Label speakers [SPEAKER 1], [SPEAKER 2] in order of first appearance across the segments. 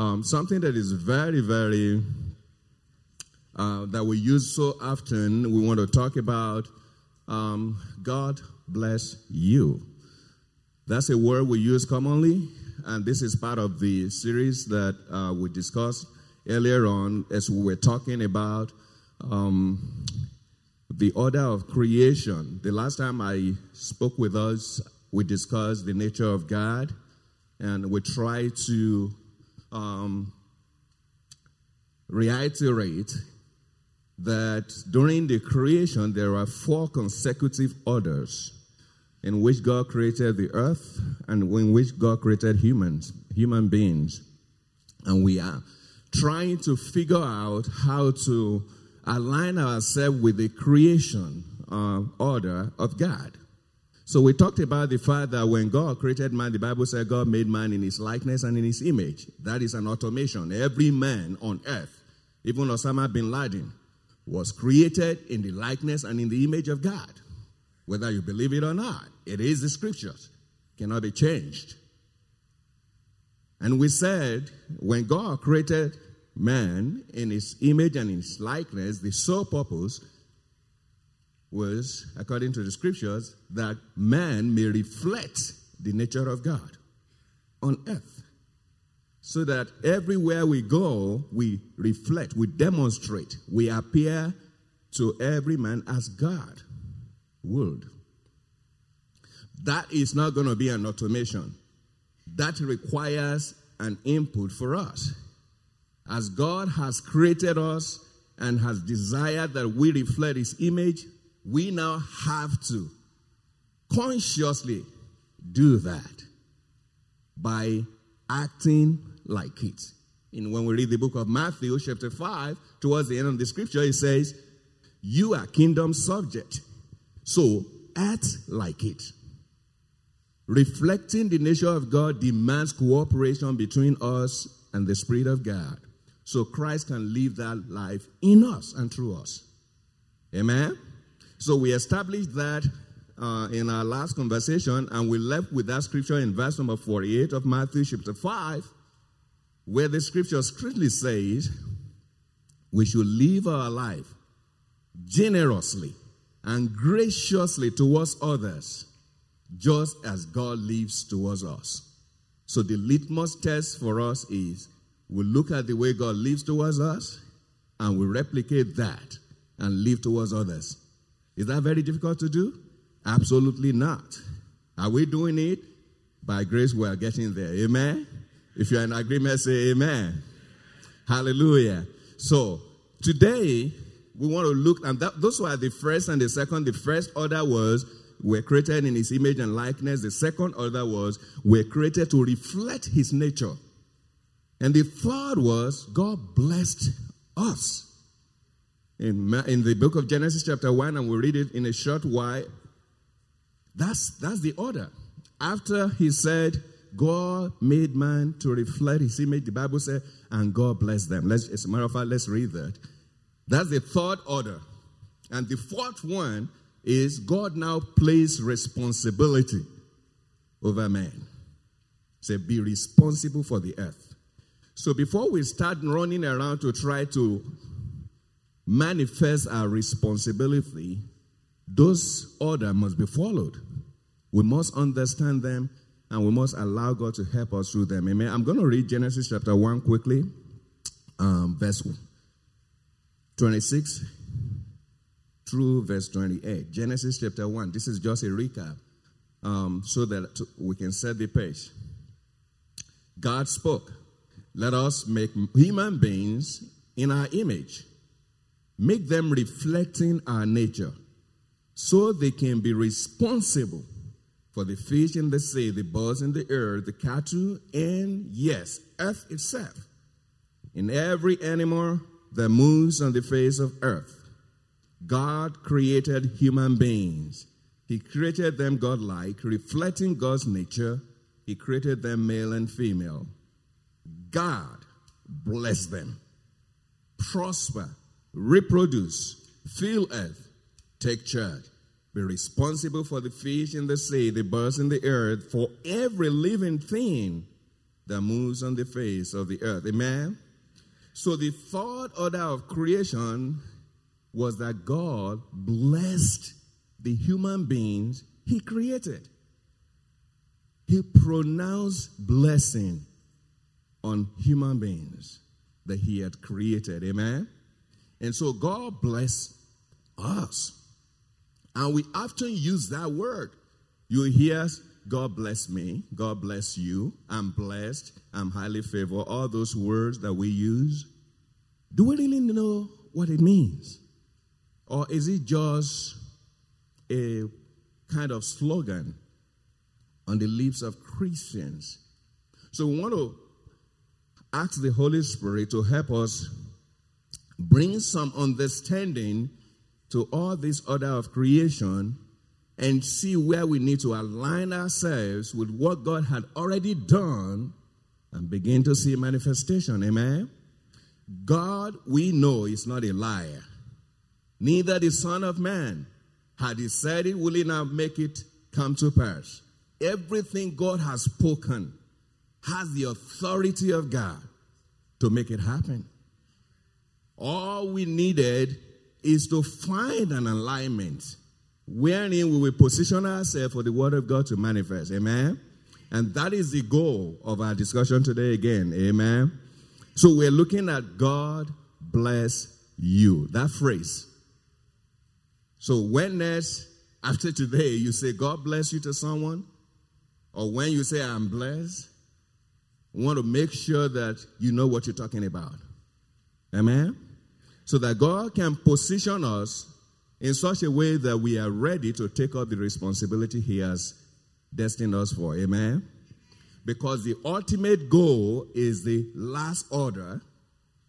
[SPEAKER 1] um, something that is very, very, uh, that we use so often. We want to talk about um, God bless you. That's a word we use commonly, and this is part of the series that uh, we discussed earlier on as we were talking about um, the order of creation. The last time I spoke with us, we discussed the nature of God, and we tried to um, reiterate that during the creation there are four consecutive orders in which God created the earth and in which God created humans, human beings. And we are trying to figure out how to align ourselves with the creation uh, order of God. So we talked about the fact that when God created man, the Bible said God made man in his likeness and in his image. That is an automation. Every man on earth, even Osama bin Laden, was created in the likeness and in the image of God. Whether you believe it or not, it is the scriptures. Cannot be changed. And we said when God created man in his image and in his likeness, the sole purpose was, according to the scriptures, that man may reflect the nature of God on earth. So that everywhere we go, we reflect, we demonstrate, we appear to every man as God would. That is not going to be an automation. That requires an input for us. As God has created us and has desired that we reflect His image, we now have to consciously do that by acting like it. And when we read the book of Matthew, chapter 5, towards the end of the scripture, it says, You are kingdom subject. So act like it. Reflecting the nature of God demands cooperation between us and the Spirit of God. So Christ can live that life in us and through us. Amen? So we established that uh, in our last conversation, and we left with that scripture in verse number 48 of Matthew chapter 5, where the scripture strictly says we should live our life generously and graciously towards others, just as God lives towards us. So the litmus test for us is we look at the way God lives towards us and we replicate that and live towards others. Is that very difficult to do? Absolutely not. Are we doing it? By grace, we are getting there. Amen. If you're in agreement, say amen. Hallelujah. So, today, we want to look, and that, those were the first and the second. The first order was we're created in his image and likeness. The second order was we're created to reflect his nature. And the third was God blessed us in, in the book of Genesis, chapter 1, and we'll read it in a short while. That's, that's the order. After he said, God made man to reflect his image, the Bible said, and God blessed them. Let's, as a matter of fact, let's read that. That's the third order. And the fourth one is God now placed responsibility over man. Say, be responsible for the earth. So before we start running around to try to manifest our responsibility, those order must be followed. We must understand them and we must allow God to help us through them. Amen. I'm going to read Genesis chapter 1 quickly, um, verse 26 through verse 28. Genesis chapter 1. This is just a recap um, so that we can set the pace. God spoke, Let us make human beings in our image make them reflecting our nature so they can be responsible for the fish in the sea, the birds in the air, the cattle, and yes, earth itself, in every animal that moves on the face of earth. God created human beings. He created them godlike, reflecting God's nature. He created them male and female. God bless them, prosper, reproduce, fill earth, take charge. Be responsible for the fish in the sea, the birds in the earth, for every living thing that moves on the face of the earth. Amen? So the third order of creation was that God blessed the human beings he created. He pronounced blessing on human beings that he had created. Amen? And so God bless us. And we often use that word. You hear, God bless me, God bless you, I'm blessed, I'm highly favored, all those words that we use. Do we really know what it means? Or is it just a kind of slogan on the lips of Christians? So we want to ask the Holy Spirit to help us bring some understanding to all this order of creation and see where we need to align ourselves with what God had already done and begin to see manifestation. Amen. God, we know, is not a liar. Neither the Son of Man. Had he said it, will he not make it come to pass? Everything God has spoken has the authority of God to make it happen. All we needed is to find an alignment wherein we will position ourselves for the word of God to manifest. Amen. And that is the goal of our discussion today again. Amen. So we're looking at God bless you. That phrase. So when next after today you say God bless you to someone, or when you say I'm blessed, we want to make sure that you know what you're talking about. Amen so that God can position us in such a way that we are ready to take up the responsibility He has destined us for. Amen? Because the ultimate goal is the last order,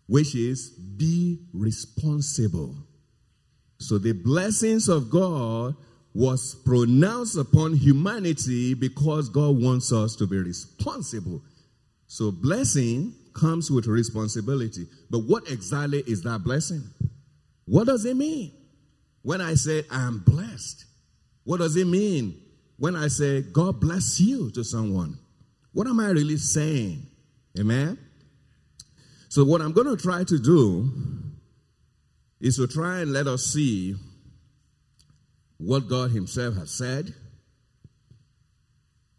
[SPEAKER 1] which is be responsible. So the blessings of God was pronounced upon humanity because God wants us to be responsible. So blessing comes with responsibility. But what exactly is that blessing? What does it mean? When I say I am blessed, what does it mean when I say God bless you to someone? What am I really saying? Amen? So, what I'm going to try to do is to try and let us see what God Himself has said.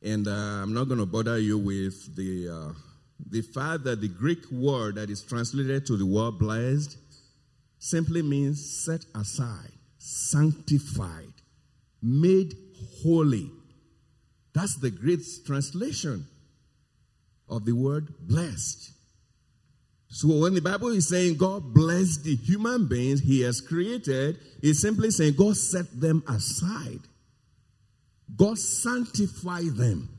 [SPEAKER 1] And uh, I'm not going to bother you with the. Uh, the fact that the Greek word that is translated to the word blessed simply means set aside, sanctified, made holy. That's the Greek translation of the word blessed. So when the Bible is saying God blessed the human beings he has created, it's simply saying God set them aside. God sanctified them.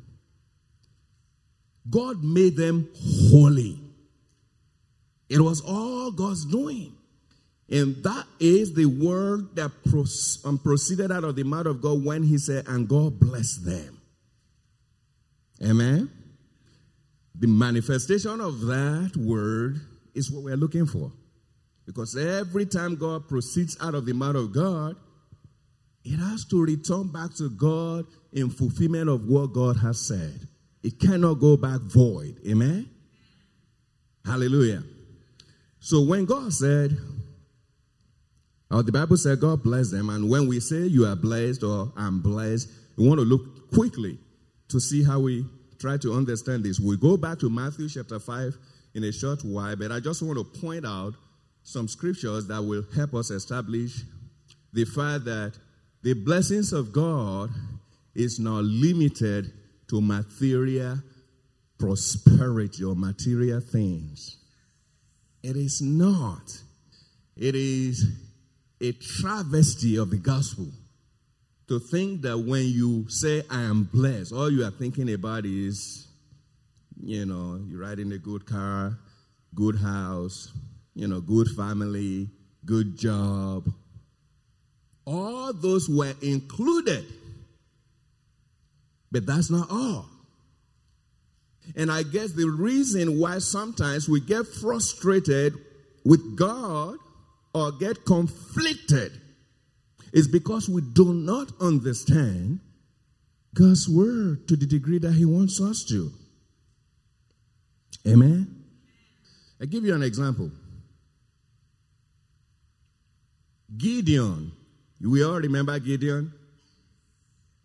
[SPEAKER 1] God made them holy. It was all God's doing. And that is the word that um, proceeded out of the mouth of God when he said, and God blessed them. Amen. The manifestation of that word is what we're looking for. Because every time God proceeds out of the mouth of God, it has to return back to God in fulfillment of what God has said. It cannot go back void. Amen? Hallelujah. So when God said, or the Bible said God bless them, and when we say you are blessed or I'm blessed, we want to look quickly to see how we try to understand this. We go back to Matthew chapter 5 in a short while, but I just want to point out some scriptures that will help us establish the fact that the blessings of God is not limited to material prosperity or material things. It is not. It is a travesty of the gospel to think that when you say, I am blessed, all you are thinking about is, you know, you're riding a good car, good house, you know, good family, good job. All those were included but that's not all. And I guess the reason why sometimes we get frustrated with God or get conflicted is because we do not understand God's word to the degree that He wants us to. Amen. I give you an example. Gideon. We all remember Gideon?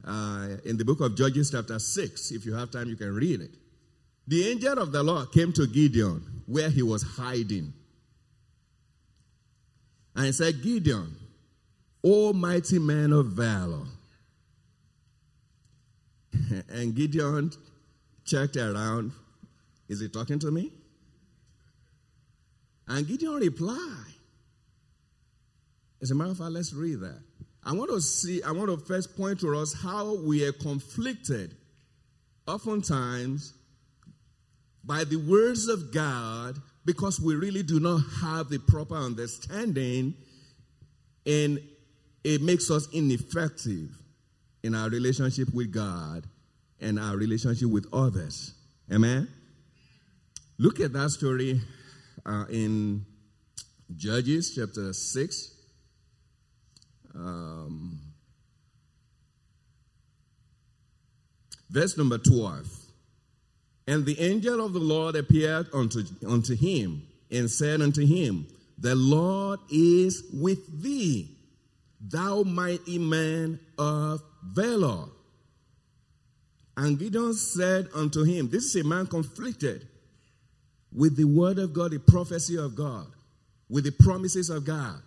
[SPEAKER 1] Uh, in the book of Judges, chapter 6. If you have time, you can read it. The angel of the Lord came to Gideon where he was hiding. And he said, Gideon, O mighty man of valor. and Gideon checked around. Is he talking to me? And Gideon replied. As a matter of fact, let's read that. I want to see, I want to first point to us how we are conflicted oftentimes by the words of God because we really do not have the proper understanding and it makes us ineffective in our relationship with God and our relationship with others. Amen? Look at that story uh, in Judges chapter 6. Um, verse number 12. And the angel of the Lord appeared unto, unto him and said unto him, The Lord is with thee, thou mighty man of valor. And Gideon said unto him, This is a man conflicted with the word of God, the prophecy of God, with the promises of God.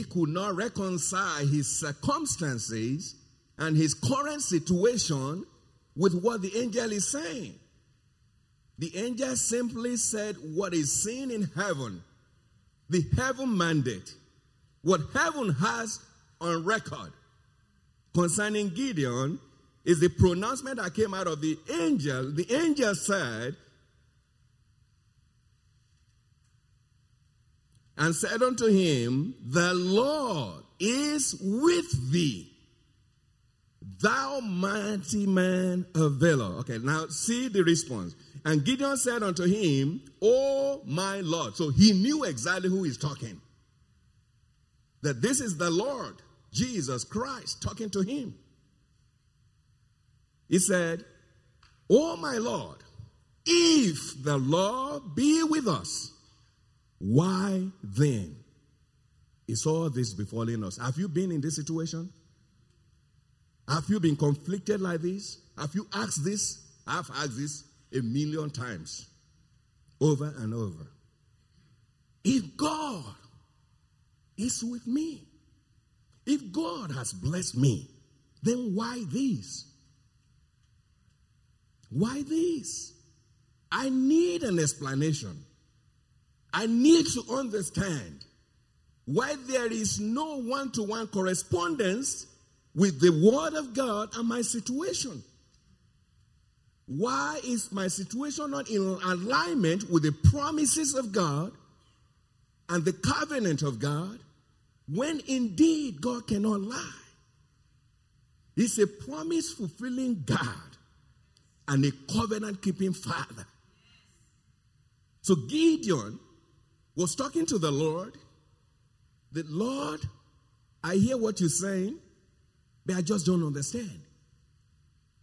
[SPEAKER 1] He could not reconcile his circumstances and his current situation with what the angel is saying. The angel simply said what is seen in heaven, the heaven mandate, what heaven has on record concerning Gideon is the pronouncement that came out of the angel. The angel said, and said unto him, The Lord is with thee, thou mighty man of valor. Okay, now see the response. And Gideon said unto him, Oh my Lord. So he knew exactly who he's talking. That this is the Lord, Jesus Christ, talking to him. He said, Oh my Lord, if the Lord be with us, why then is all this befalling us? Have you been in this situation? Have you been conflicted like this? Have you asked this? I've asked this a million times, over and over. If God is with me, if God has blessed me, then why this? Why this? I need an explanation. I need to understand why there is no one to one correspondence with the Word of God and my situation. Why is my situation not in alignment with the promises of God and the covenant of God when indeed God cannot lie? He's a promise fulfilling God and a covenant keeping Father. So Gideon was talking to the Lord. The Lord, I hear what you're saying, but I just don't understand.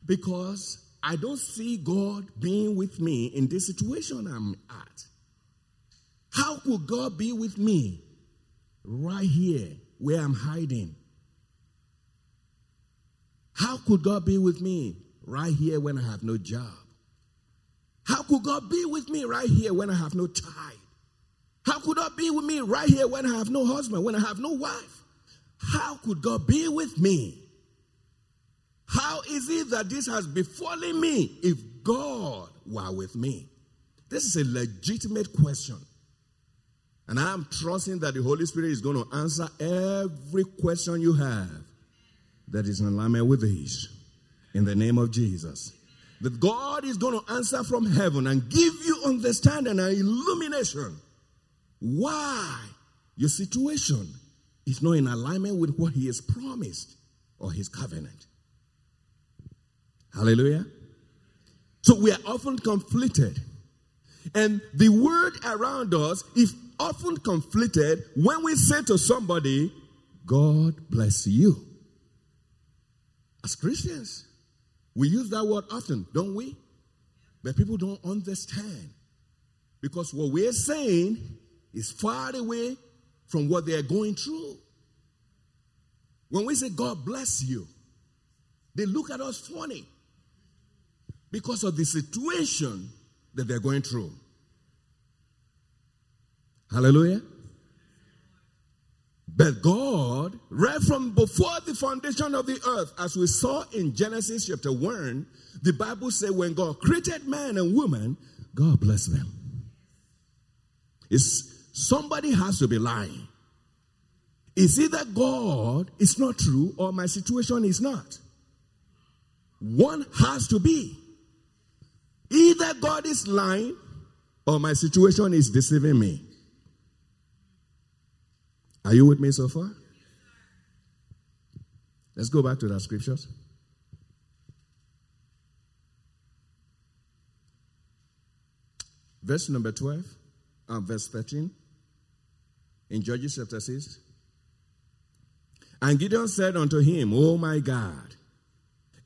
[SPEAKER 1] Because I don't see God being with me in this situation I'm at. How could God be with me right here where I'm hiding? How could God be with me right here when I have no job? How could God be with me right here when I have no child? How could God be with me right here when I have no husband, when I have no wife? How could God be with me? How is it that this has befallen me if God were with me? This is a legitimate question. And I'm trusting that the Holy Spirit is going to answer every question you have that is in alignment with this. In the name of Jesus. That God is going to answer from heaven and give you understanding and illumination why your situation is not in alignment with what He has promised or His covenant. Hallelujah. So we are often conflicted. And the word around us is often conflicted when we say to somebody, God bless you. As Christians, we use that word often, don't we? But people don't understand Because what we're saying is far away from what they are going through. When we say, God bless you, they look at us funny because of the situation that they're going through. Hallelujah. But God, right from before the foundation of the earth, as we saw in Genesis chapter 1, the Bible says when God created man and woman, God blessed them. It's, somebody has to be lying. It's either God is not true or my situation is not. One has to be. Either God is lying or my situation is deceiving me. Are you with me so far? Let's go back to the scriptures. Verse number 12 and verse 13 in Judges chapter 6. And Gideon said unto him, O my God,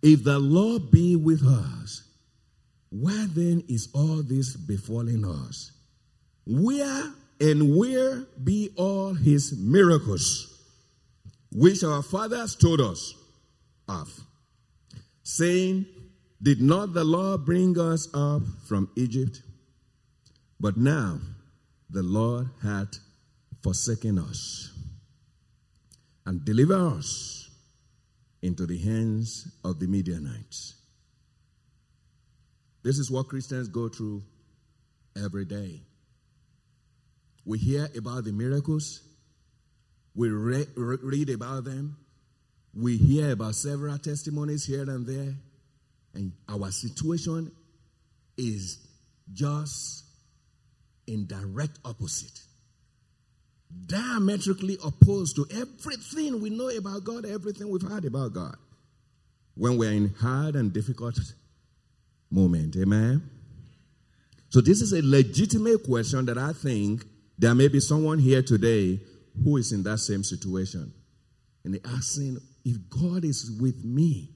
[SPEAKER 1] if the Lord be with us, why then is all this befalling us? Where and where be all his miracles, which our fathers told us of, saying, Did not the Lord bring us up from Egypt? But now the Lord hath forsaken us and deliver us into the hands of the Midianites. This is what Christians go through every day. We hear about the miracles, we re- read about them, we hear about several testimonies here and there, and our situation is just in direct opposite. Diametrically opposed to everything we know about God, everything we've heard about God. When we're in hard and difficult moment. Amen. So this is a legitimate question that I think there may be someone here today who is in that same situation. And they're asking, if God is with me,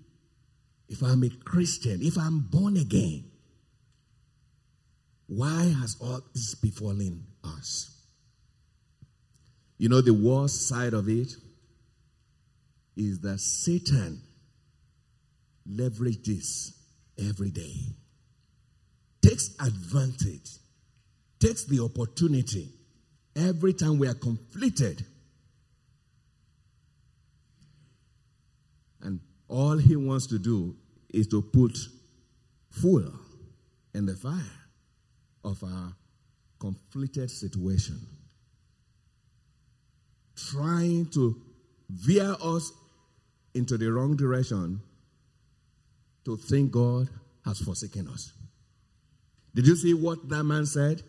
[SPEAKER 1] if I'm a Christian, if I'm born again, why has all this befallen us? You know, the worst side of it is that Satan leverages every day, takes advantage, takes the opportunity every time we are conflicted. And all he wants to do is to put fuel in the fire of our conflicted situation, trying to veer us into the wrong direction to think God has forsaken us. Did you see what that man said?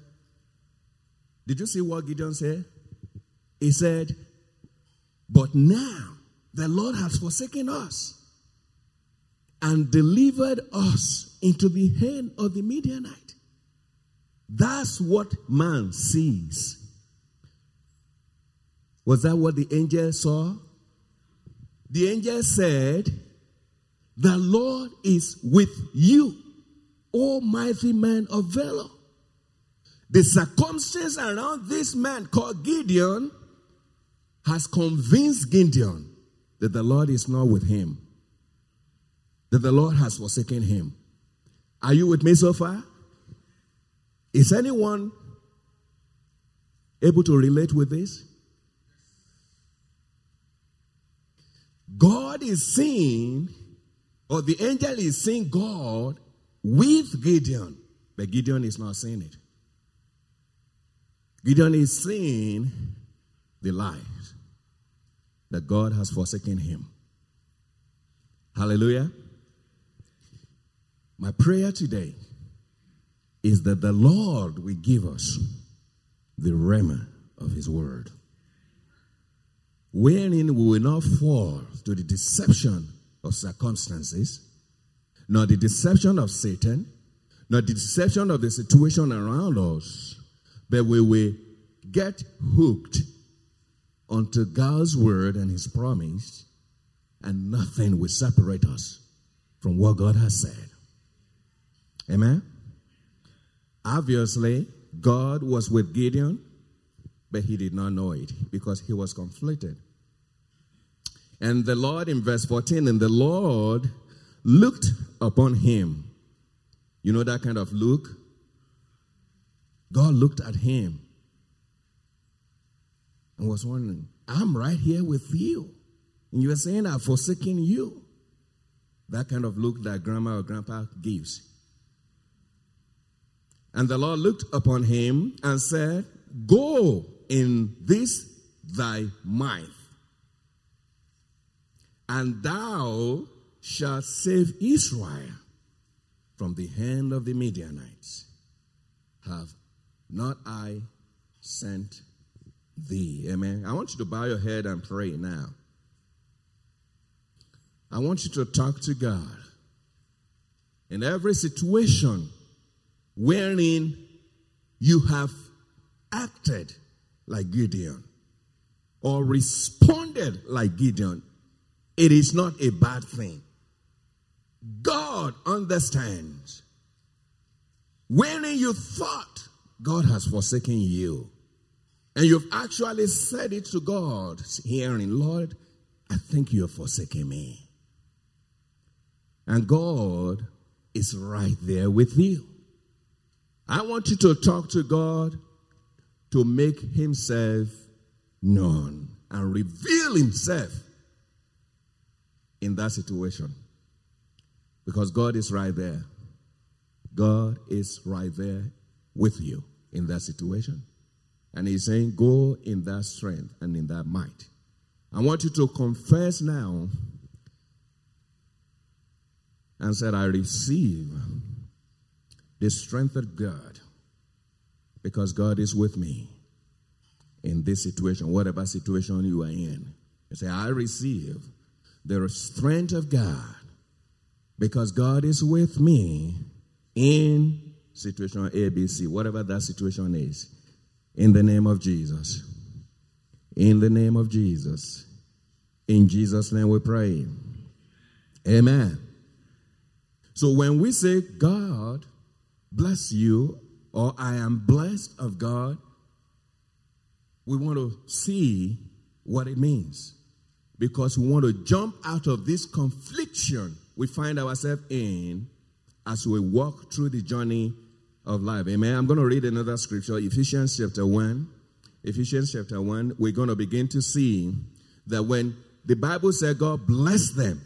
[SPEAKER 1] Did you see what Gideon said? He said, But now the Lord has forsaken us and delivered us into the hand of the Midianite. That's what man sees. Was that what the angel saw? The angel said, The Lord is with you, O mighty man of valor. The circumstance around this man called Gideon has convinced Gideon that the Lord is not with him, that the Lord has forsaken him. Are you with me so far? Is anyone able to relate with this? God is seeing, or the angel is seeing God with Gideon, but Gideon is not seeing it. Gideon is seeing the lies that God has forsaken him. Hallelujah. My prayer today is that the Lord will give us the rhema of his word, wherein we will not fall to the deception of circumstances, nor the deception of Satan, nor the deception of the situation around us, but we will get hooked onto God's word and his promise, and nothing will separate us from what God has said. Amen? Obviously, God was with Gideon, but he did not know it because he was conflicted. And the Lord, in verse 14, and the Lord looked upon him. You know that kind of look? God looked at him and was wondering, I'm right here with you. And you are saying I've forsaken you. That kind of look that grandma or grandpa gives. And the Lord looked upon him and said, Go in this thy might, and thou shalt save Israel from the hand of the Midianites. Have not I sent thee? Amen. I want you to bow your head and pray now. I want you to talk to God. In every situation wherein you have acted like Gideon or responded like Gideon, it is not a bad thing. God understands. When you thought God has forsaken you, and you've actually said it to God, hearing, Lord, I think you have forsaken me. And God is right there with you. I want you to talk to God to make himself known and reveal himself in that situation. Because God is right there. God is right there with you in that situation. And He's saying, Go in that strength and in that might. I want you to confess now and said, I receive the strength of God because God is with me in this situation, whatever situation you are in. You say, I receive the strength of God because God is with me in situation A, B, C, whatever that situation is. In the name of Jesus. In the name of Jesus. In Jesus' name we pray. Amen. So when we say, God bless you, or I am blessed of God, we want to see what it means. Because we want to jump out of this confliction we find ourselves in as we walk through the journey of life. Amen. I'm going to read another scripture, Ephesians chapter 1. Ephesians chapter 1, we're going to begin to see that when the Bible said God blessed them,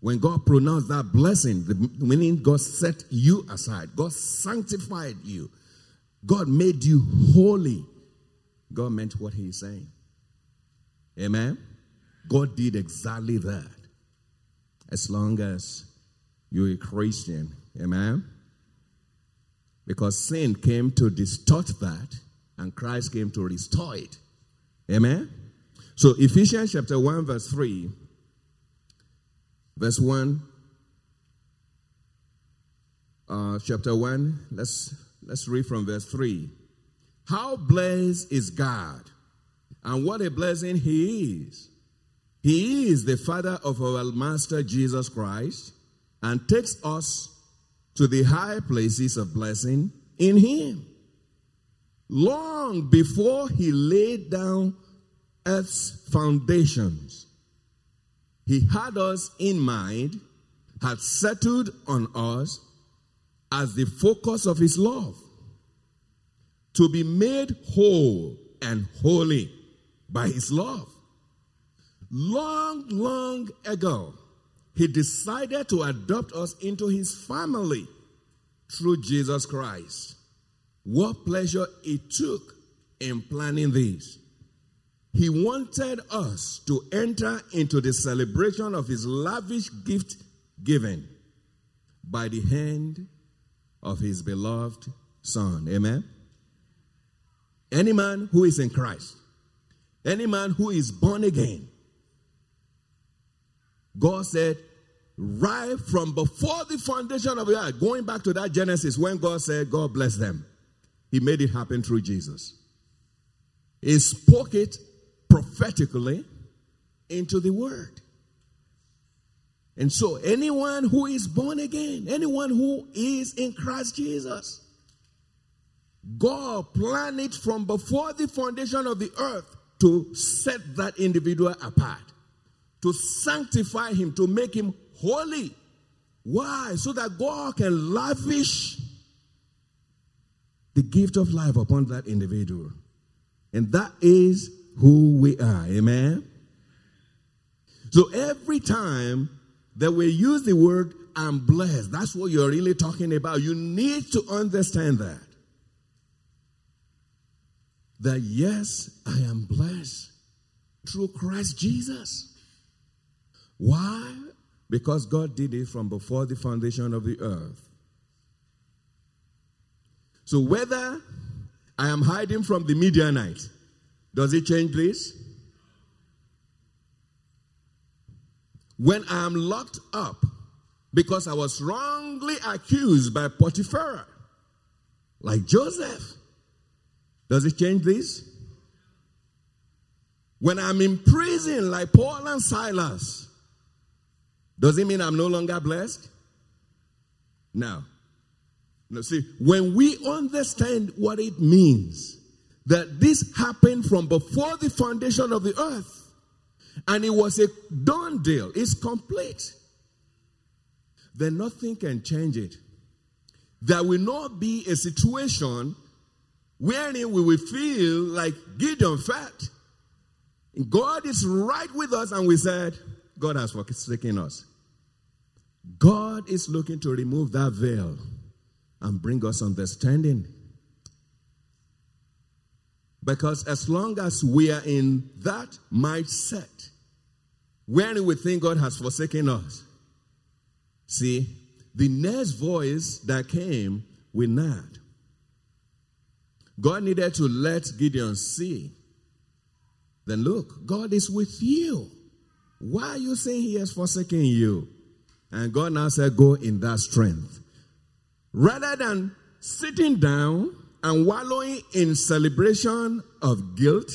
[SPEAKER 1] when God pronounced that blessing, the meaning God set you aside, God sanctified you, God made you holy. God meant what He's saying. Amen. God did exactly that. As long as you're a Christian. Amen. Because sin came to distort that, and Christ came to restore it. Amen. So Ephesians chapter 1, verse 3 Verse 1, uh, chapter 1, let's, let's read from verse 3. How blessed is God, and what a blessing He is. He is the Father of our Master Jesus Christ and takes us to the high places of blessing in Him. Long before He laid down earth's foundations, he had us in mind, had settled on us as the focus of His love. To be made whole and holy by His love. Long, long ago, He decided to adopt us into His family through Jesus Christ. What pleasure it took in planning this. He wanted us to enter into the celebration of his lavish gift given by the hand of his beloved Son. Amen. Any man who is in Christ, any man who is born again, God said, right from before the foundation of the earth, going back to that Genesis when God said, God bless them, He made it happen through Jesus. He spoke it prophetically into the word. And so, anyone who is born again, anyone who is in Christ Jesus, God planned it from before the foundation of the earth to set that individual apart, to sanctify him, to make him holy. Why? So that God can lavish the gift of life upon that individual. And that is who we are. Amen. So every time that we use the word I'm blessed, that's what you're really talking about. You need to understand that. That yes, I am blessed through Christ Jesus. Why? Because God did it from before the foundation of the earth. So whether I am hiding from the Midianite, does it change this? When I am locked up because I was wrongly accused by Potiphar, like Joseph, does it change this? When I'm in prison like Paul and Silas, does it mean I'm no longer blessed? No. No, see, when we understand what it means that this happened from before the foundation of the earth, and it was a done deal, it's complete, then nothing can change it. There will not be a situation wherein we will feel like Gideon felt. God is right with us, and we said, God has forsaken us. God is looking to remove that veil and bring us understanding. Because as long as we are in that mindset, when we think God has forsaken us, see, the next voice that came will not. God needed to let Gideon see. Then look, God is with you. Why are you saying he has forsaken you? And God now said, Go in that strength. Rather than sitting down and wallowing in celebration of guilt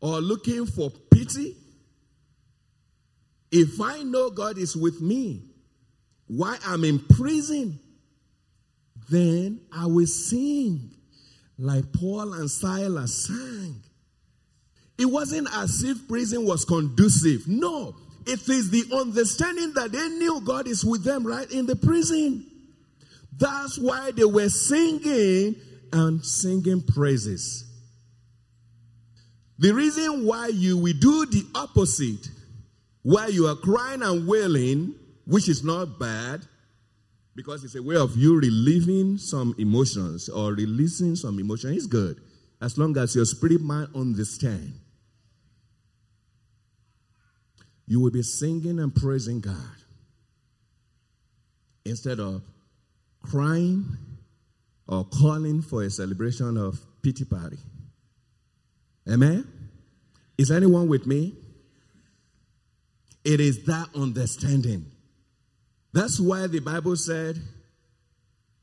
[SPEAKER 1] or looking for pity, if I know God is with me while I'm in prison, then I will sing like Paul and Silas sang. It wasn't as if prison was conducive. No, it is the understanding that they knew God is with them right in the prison. That's why they were singing and singing praises. The reason why you will do the opposite, why you are crying and wailing, which is not bad, because it's a way of you relieving some emotions or releasing some emotion, is good. As long as your spirit mind understand you will be singing and praising God instead of crying or calling for a celebration of pity party. Amen? Is anyone with me? It is that understanding. That's why the Bible said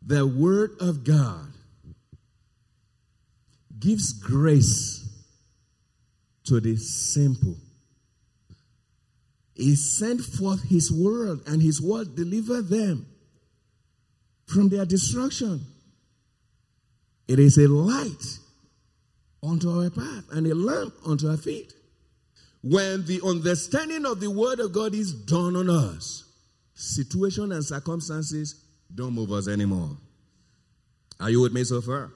[SPEAKER 1] the Word of God gives grace to the simple. He sent forth his word, and his word delivered them from their destruction. It is a light unto our path and a lamp unto our feet. When the understanding of the word of God is done on us, situation and circumstances don't move us anymore. Are you with me so far?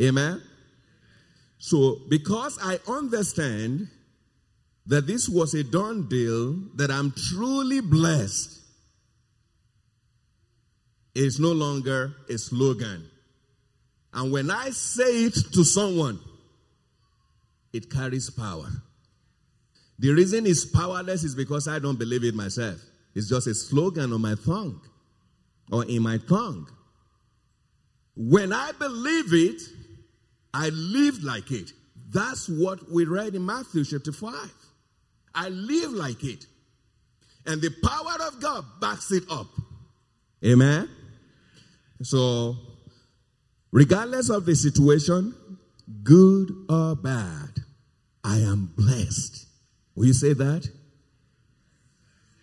[SPEAKER 1] Amen. So, because I understand that this was a done deal, that I'm truly blessed, is no longer a slogan. And when I say it to someone, it carries power. The reason it's powerless is because I don't believe it myself. It's just a slogan on my tongue or in my tongue. When I believe it, I live like it. That's what we read in Matthew chapter 5. I live like it. And the power of God backs it up. Amen. So, regardless of the situation, good or bad, I am blessed. Will you say that?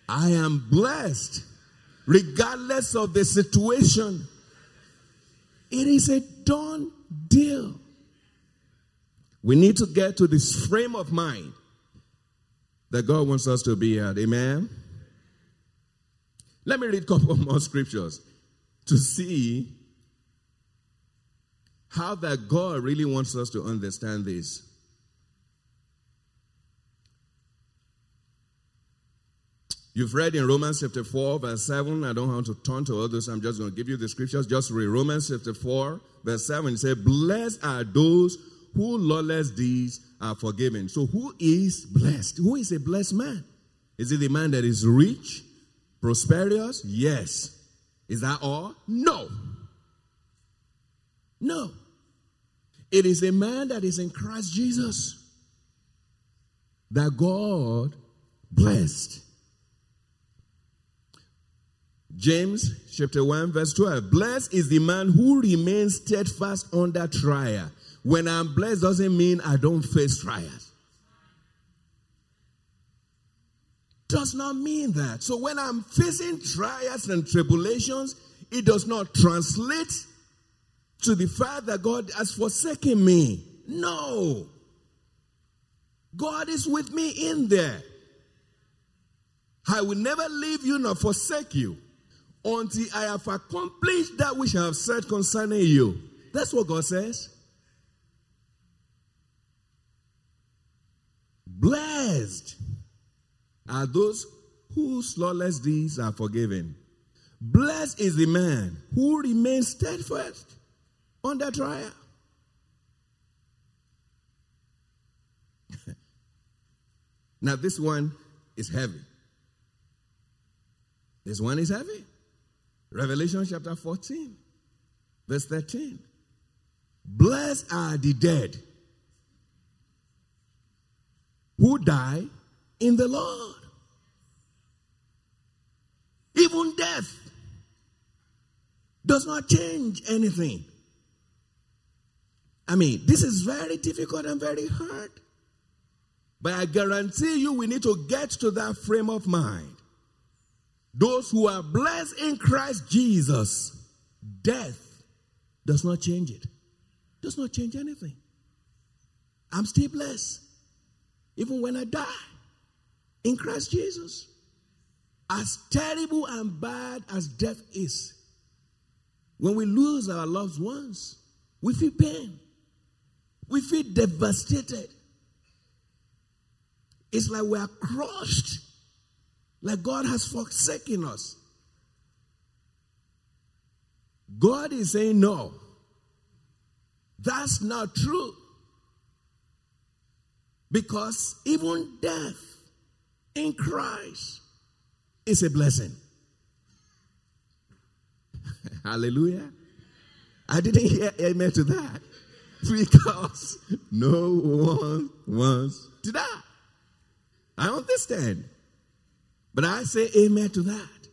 [SPEAKER 1] I am blessed regardless of the situation. It is a done deal. We need to get to this frame of mind that God wants us to be at. Amen. Let me read a couple more scriptures to see how that God really wants us to understand this. You've read in Romans chapter 4, verse 7. I don't want to turn to others. I'm just going to give you the scriptures. Just read Romans chapter 4, verse 7. It says, Blessed are those who lawless deeds are forgiven. So, who is blessed? Who is a blessed man? Is it the man that is rich, prosperous? Yes. Is that all? No. No. It is a man that is in Christ Jesus that God blessed. James chapter 1, verse 12. Blessed is the man who remains steadfast under trial. When I'm blessed doesn't mean I don't face trials. Does not mean that. So when I'm facing trials and tribulations, it does not translate to the fact that God has forsaken me. No. God is with me in there. I will never leave you nor forsake you until I have accomplished that which I have said concerning you. That's what God says. Blessed are those whose lawless deeds are forgiven. Blessed is the man who remains steadfast under trial. now, this one is heavy. This one is heavy. Revelation chapter 14, verse 13. Blessed are the dead who die in the Lord. Even death does not change anything. I mean, this is very difficult and very hard. But I guarantee you, we need to get to that frame of mind. Those who are blessed in Christ Jesus, death does not change it. Does not change anything. I'm still blessed. Even when I die in Christ Jesus. As terrible and bad as death is, when we lose our loved ones, we feel pain. We feel devastated. It's like we are crushed like God has forsaken us. God is saying, no, that's not true. Because even death in Christ is a blessing. Hallelujah. I didn't hear amen to that because no one wants to die. I understand. But I say amen to that.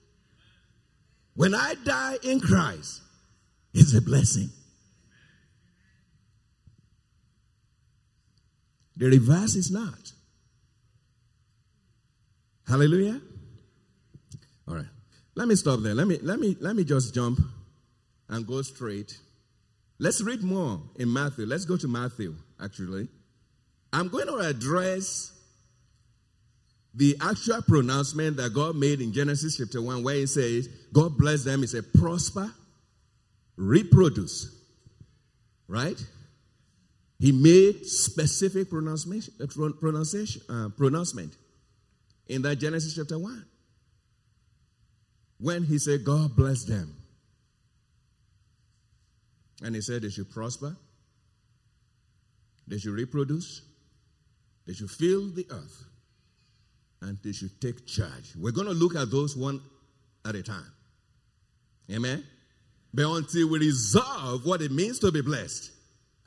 [SPEAKER 1] When I die in Christ, it's a blessing. The reverse is not. Hallelujah. All right. Let me stop there. Let me let me let me just jump and go straight. Let's read more in Matthew. Let's go to Matthew actually. I'm going to address the actual pronouncement that God made in Genesis chapter 1, where He says, God bless them, is a prosper, reproduce. Right? He made specific pronunciation, uh, pronunciation uh, pronouncement in that Genesis chapter 1. When he said, God bless them. And he said they should prosper, they should reproduce, they should fill the earth, and they should take charge. We're going to look at those one at a time. Amen? But until we resolve what it means to be blessed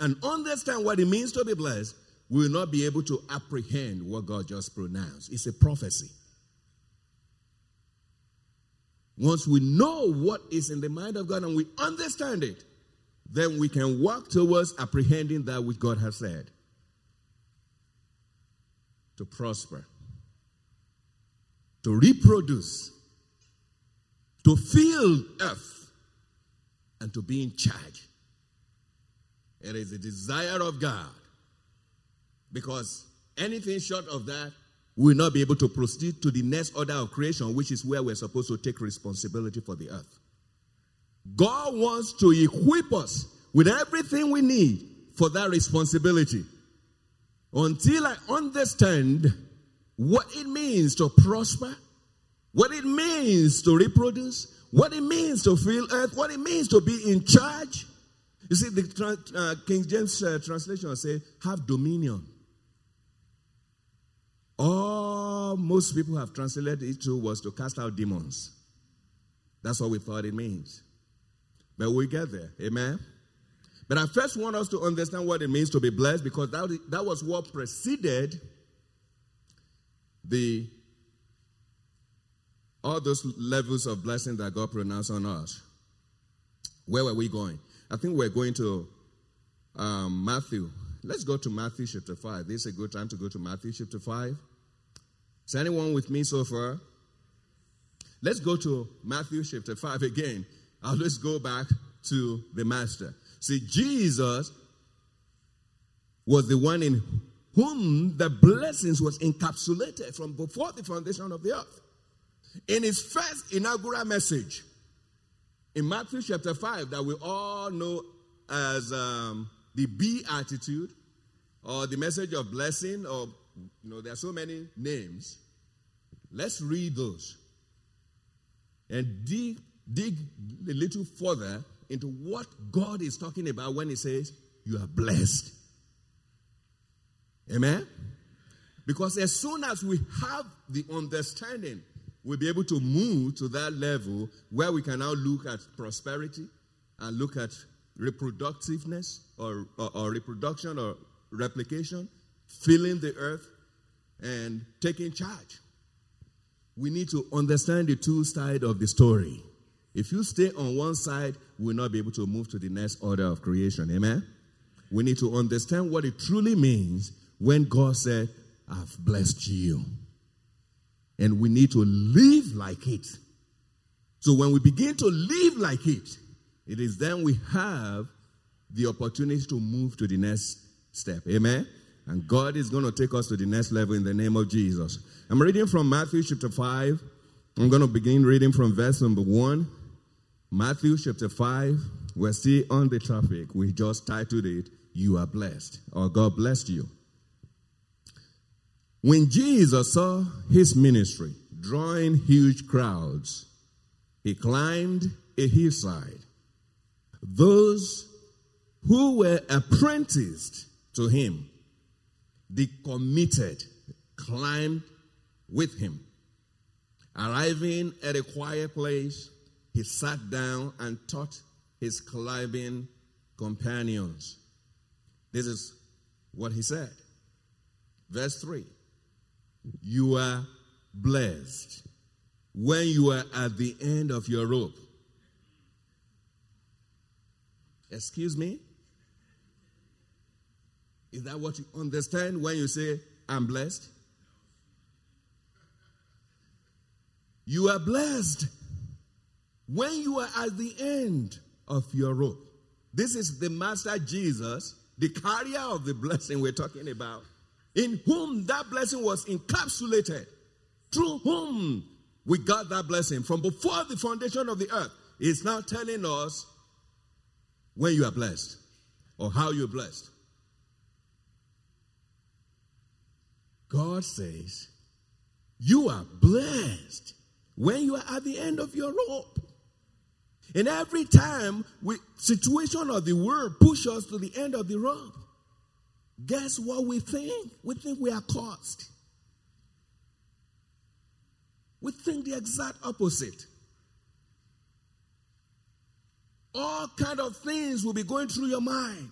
[SPEAKER 1] and understand what it means to be blessed, we will not be able to apprehend what God just pronounced. It's a prophecy. Once we know what is in the mind of God and we understand it, then we can work towards apprehending that which God has said to prosper to reproduce, to fill earth, and to be in charge. It is the desire of God. Because anything short of that will not be able to proceed to the next order of creation, which is where we're supposed to take responsibility for the earth. God wants to equip us with everything we need for that responsibility. Until I understand what it means to prosper, what it means to reproduce, what it means to fill earth, what it means to be in charge. You see, the uh, King James uh, translation say, have dominion. All most people have translated it to was to cast out demons. That's what we thought it means. But we get there. Amen. But I first want us to understand what it means to be blessed because that, that was what preceded the all those levels of blessing that God pronounced on us. Where were we going? I think we're going to um, Matthew. Let's go to Matthew chapter 5. This is a good time to go to Matthew chapter 5. Is anyone with me so far? Let's go to Matthew chapter 5 again. I'll just go back to the master. See, Jesus was the one in whom the blessings was encapsulated from before the foundation of the earth. In his first inaugural message, in Matthew chapter 5, that we all know as um, the Beatitude or the message of blessing, or, you know, there are so many names. Let's read those and dig, dig a little further into what God is talking about when He says, You are blessed. Amen? Because as soon as we have the understanding, we'll be able to move to that level where we can now look at prosperity and look at reproductiveness or, or, or reproduction or replication, filling the earth, and taking charge. We need to understand the two sides of the story. If you stay on one side, we'll not be able to move to the next order of creation. Amen? We need to understand what it truly means when God said, I've blessed you. And we need to live like it. So when we begin to live like it, it is then we have the opportunity to move to the next step. Amen? And God is going to take us to the next level in the name of Jesus. I'm reading from Matthew chapter 5. I'm going to begin reading from verse number 1. Matthew chapter 5. We're still on the traffic. We just titled it, You Are Blessed, or God Blessed You. When Jesus saw his ministry drawing huge crowds, he climbed a hillside. Those who were apprenticed to him, the committed, climbed with him. Arriving at a quiet place, he sat down and taught his climbing companions. This is what he said. Verse 3 you are blessed when you are at the end of your rope. Excuse me? Is that what you understand when you say, I'm blessed? You are blessed when you are at the end of your rope. This is the Master Jesus, the carrier of the blessing we're talking about in whom that blessing was encapsulated, through whom we got that blessing from before the foundation of the earth, is now telling us when you are blessed or how you're blessed. God says, You are blessed when you are at the end of your rope. And every time we situation of the world push us to the end of the rope, Guess what we think? We think we are cursed. We think the exact opposite. All kind of things will be going through your mind.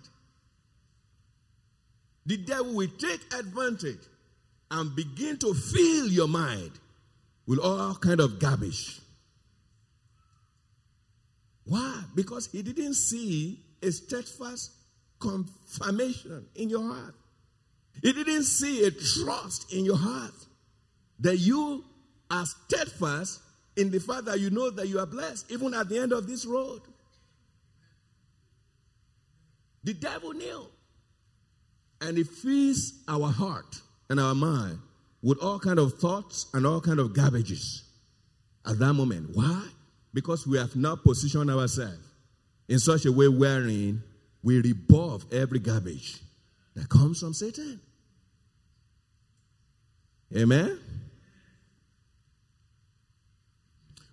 [SPEAKER 1] The devil will take advantage and begin to fill your mind with all kind of garbage. Why? Because he didn't see a steadfast confirmation in your heart. He didn't see a trust in your heart that you are steadfast in the fact that you know that you are blessed, even at the end of this road. The devil knew. And he fills our heart and our mind with all kind of thoughts and all kind of garbages at that moment. Why? Because we have not positioned ourselves in such a way wherein we rebuff every garbage that comes from Satan. Amen?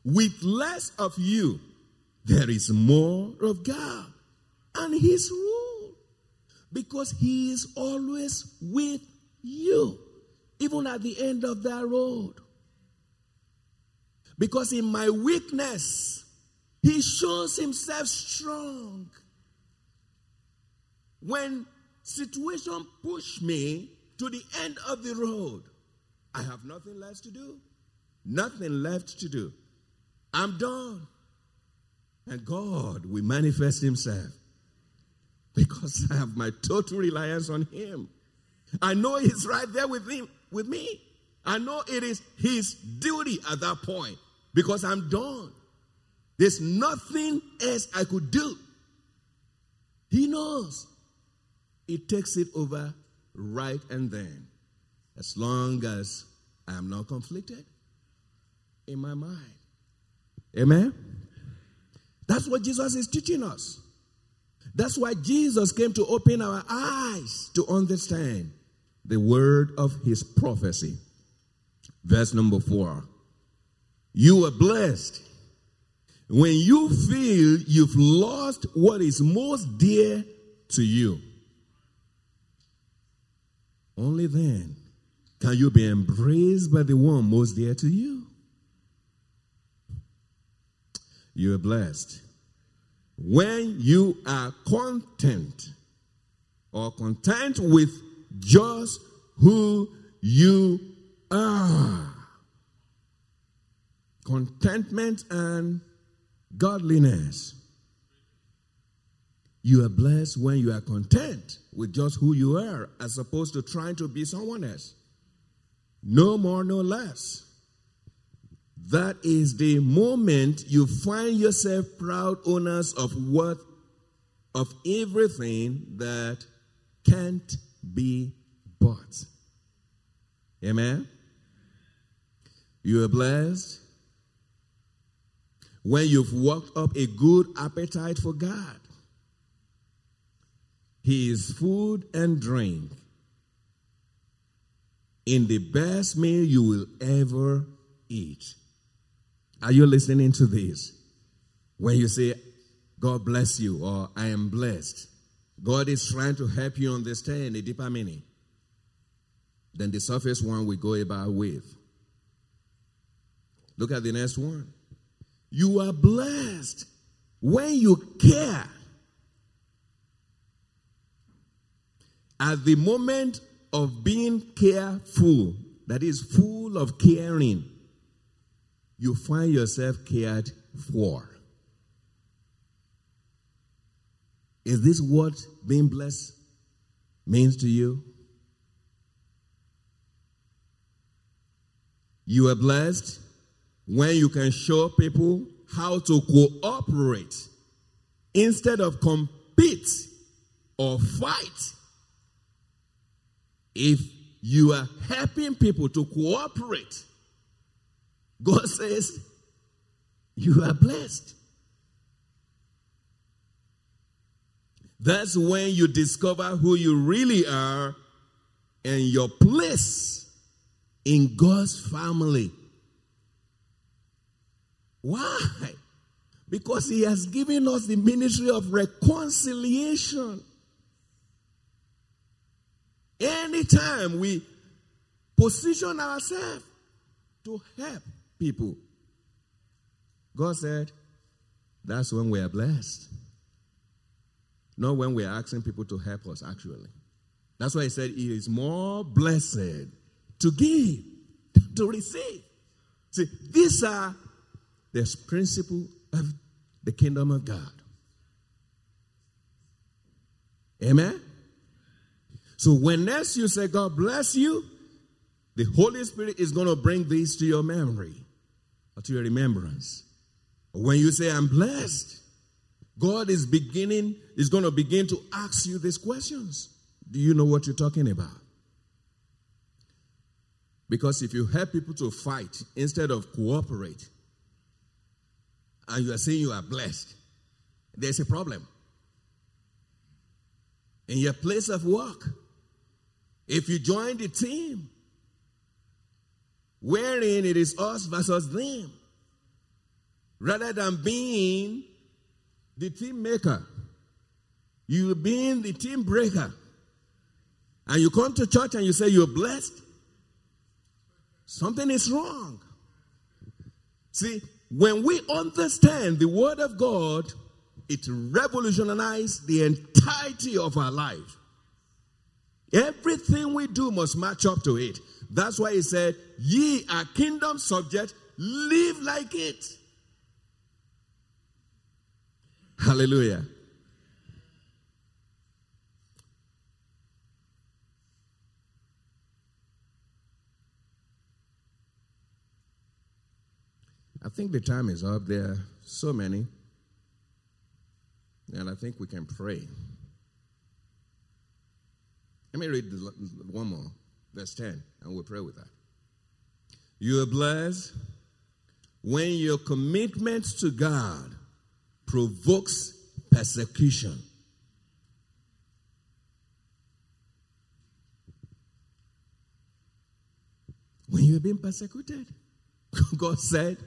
[SPEAKER 1] With less of you, there is more of God and His rule. Because He is always with you, even at the end of that road. Because in my weakness, He shows Himself strong. When situation push me to the end of the road, I have nothing left to do. Nothing left to do. I'm done. And God will manifest Himself because I have my total reliance on Him. I know He's right there with Him, with me. I know it is His duty at that point because I'm done. There's nothing else I could do. He knows. He takes it over right and then, as long as I am not conflicted in my mind. Amen? That's what Jesus is teaching us. That's why Jesus came to open our eyes to understand the word of his prophecy. Verse number four. You are blessed when you feel you've lost what is most dear to you. Only then can you be embraced by the one most dear to you. You are blessed. When you are content or content with just who you are. Contentment and godliness. You are blessed when you are content with just who you are as opposed to trying to be someone else. No more, no less. That is the moment you find yourself proud owners of what, of everything that can't be bought. Amen? You are blessed when you've worked up a good appetite for God. He is food and drink in the best meal you will ever eat. Are you listening to this? When you say, God bless you, or I am blessed, God is trying to help you understand the deeper meaning than the surface one we go about with. Look at the next one. You are blessed when you care. At the moment of being careful, that is, full of caring, you find yourself cared for. Is this what being blessed means to you? You are blessed when you can show people how to cooperate instead of compete or fight. If you are helping people to cooperate, God says, You are blessed. That's when you discover who you really are and your place in God's family. Why? Because He has given us the ministry of reconciliation. Anytime we position ourselves to help people. God said, that's when we are blessed. Not when we are asking people to help us, actually. That's why he said it is more blessed to give to receive. See, these are the principle of the kingdom of God. Amen? So when next you say, God bless you, the Holy Spirit is going to bring this to your memory or to your remembrance. When you say, I'm blessed, God is beginning, is going to begin to ask you these questions. Do you know what you're talking about? Because if you help people to fight instead of cooperate, and you are saying you are blessed, there's a problem. In your place of work, if you join the team, wherein it is us versus them, rather than being the team maker, you being the team breaker, and you come to church and you say you're blessed, something is wrong. See, when we understand the Word of God, it revolutionizes the entirety of our life. Everything we do must match up to it. That's why he said, Ye are kingdom subject, live like it. Hallelujah. I think the time is up. There are so many. And I think we can pray. Let me read one more, verse 10, and we'll pray with that. You are blessed when your commitment to God provokes persecution. When you're being persecuted, God said,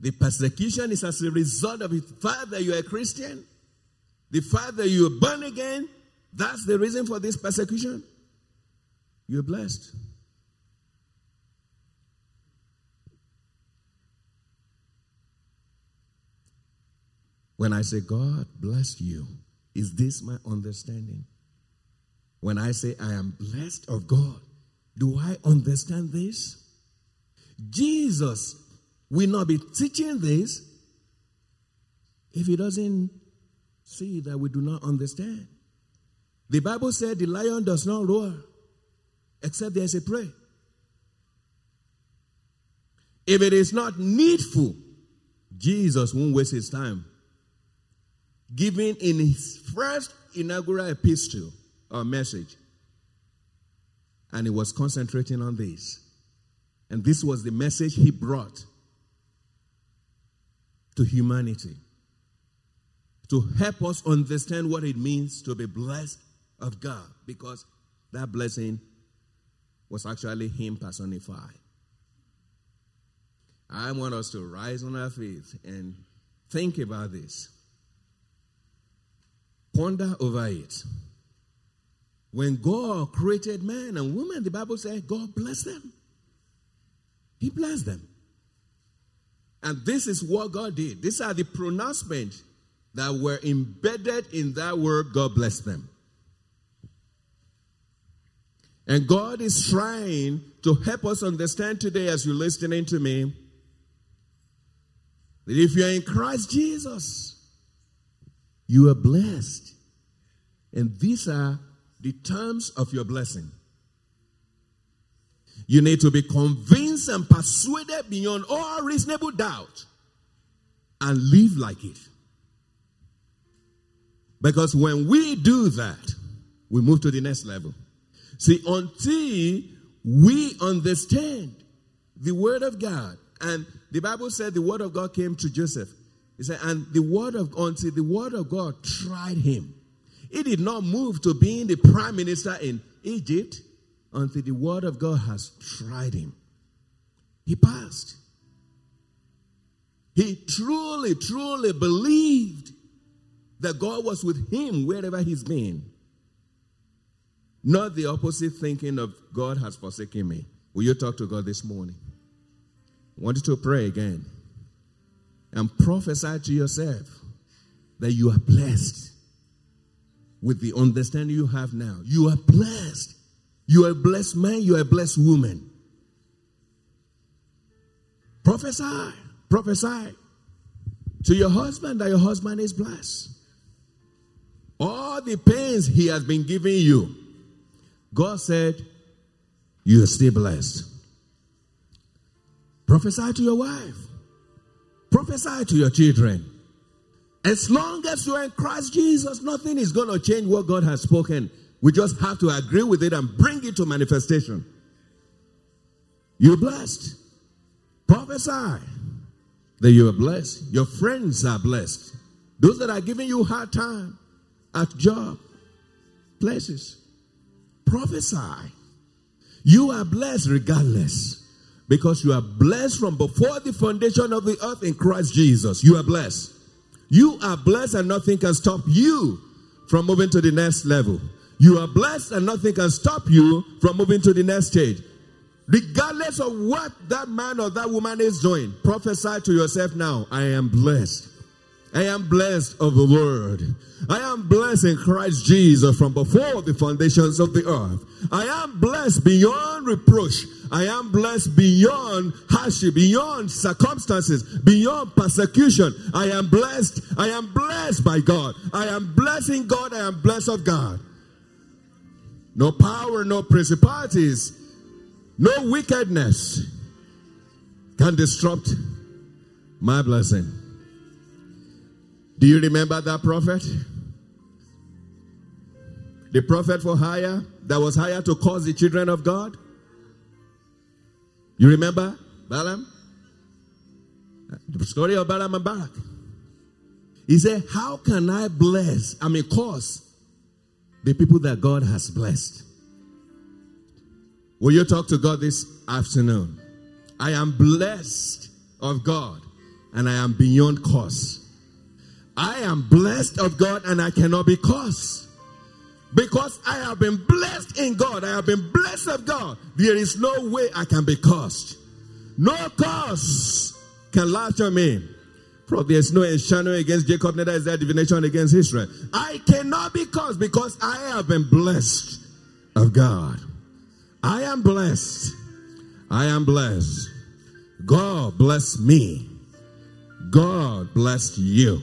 [SPEAKER 1] the persecution is as a result of the fact that you're a Christian, the fact that you're born again. That's the reason for this persecution. You're blessed. When I say, God bless you, is this my understanding? When I say, I am blessed of God, do I understand this? Jesus will not be teaching this if he doesn't see that we do not understand. The Bible said the lion does not roar except there is a prey. If it is not needful, Jesus won't waste his time giving in his first inaugural epistle or message. And he was concentrating on this. And this was the message he brought to humanity to help us understand what it means to be blessed of God because that blessing was actually Him personified. I want us to rise on our feet and think about this. Ponder over it. When God created man and woman, the Bible says God blessed them. He blessed them. And this is what God did. These are the pronouncements that were embedded in that word, God bless them. And God is trying to help us understand today as you're listening to me that if you're in Christ Jesus, you are blessed. And these are the terms of your blessing. You need to be convinced and persuaded beyond all reasonable doubt and live like it. Because when we do that, we move to the next level. See, until we understand the Word of God, and the Bible said the Word of God came to Joseph. He said, and the Word of until the Word of God tried him. He did not move to being the prime minister in Egypt until the word of God has tried him. He passed. He truly, truly believed that God was with him wherever he's been. Not the opposite thinking of God has forsaken me. Will you talk to God this morning? I want you to pray again and prophesy to yourself that you are blessed with the understanding you have now. You are blessed you are a blessed man, you are a blessed woman. Prophesy, prophesy to your husband that your husband is blessed. All the pains he has been giving you, God said, You are still blessed. Prophesy to your wife, prophesy to your children. As long as you're in Christ Jesus, nothing is going to change what God has spoken. We just have to agree with it and bring it to manifestation. You're blessed. Prophesy that you are blessed. Your friends are blessed. Those that are giving you hard time at job, places, prophesy. You are blessed regardless because you are blessed from before the foundation of the earth in Christ Jesus. You are blessed. You are blessed and nothing can stop you from moving to the next level. You are blessed and nothing can stop you from moving to the next stage. Regardless of what that man or that woman is doing, prophesy to yourself now I am blessed. I am blessed of the Lord. I am blessed in Christ Jesus from before the foundations of the earth. I am blessed beyond reproach. I am blessed beyond hardship, beyond circumstances, beyond persecution. I am blessed. I am blessed by God. I am blessing God. I am blessed of God. No power, no principalities, no wickedness can disrupt my blessing. Do you remember that prophet? The prophet for hire that was hired to cause the children of God? You remember Balaam? The story of Balaam and Balak. He said, How can I bless, I mean, cause the people that God has blessed? Will you talk to God this afternoon? I am blessed of God and I am beyond cause. I am blessed of God and I cannot be cursed. Because I have been blessed in God, I have been blessed of God. There is no way I can be cursed. No curse can latch on me. For there is no enchantment against Jacob, neither is there divination against Israel. I cannot be cursed because I have been blessed of God. I am blessed. I am blessed. God bless me. God bless you.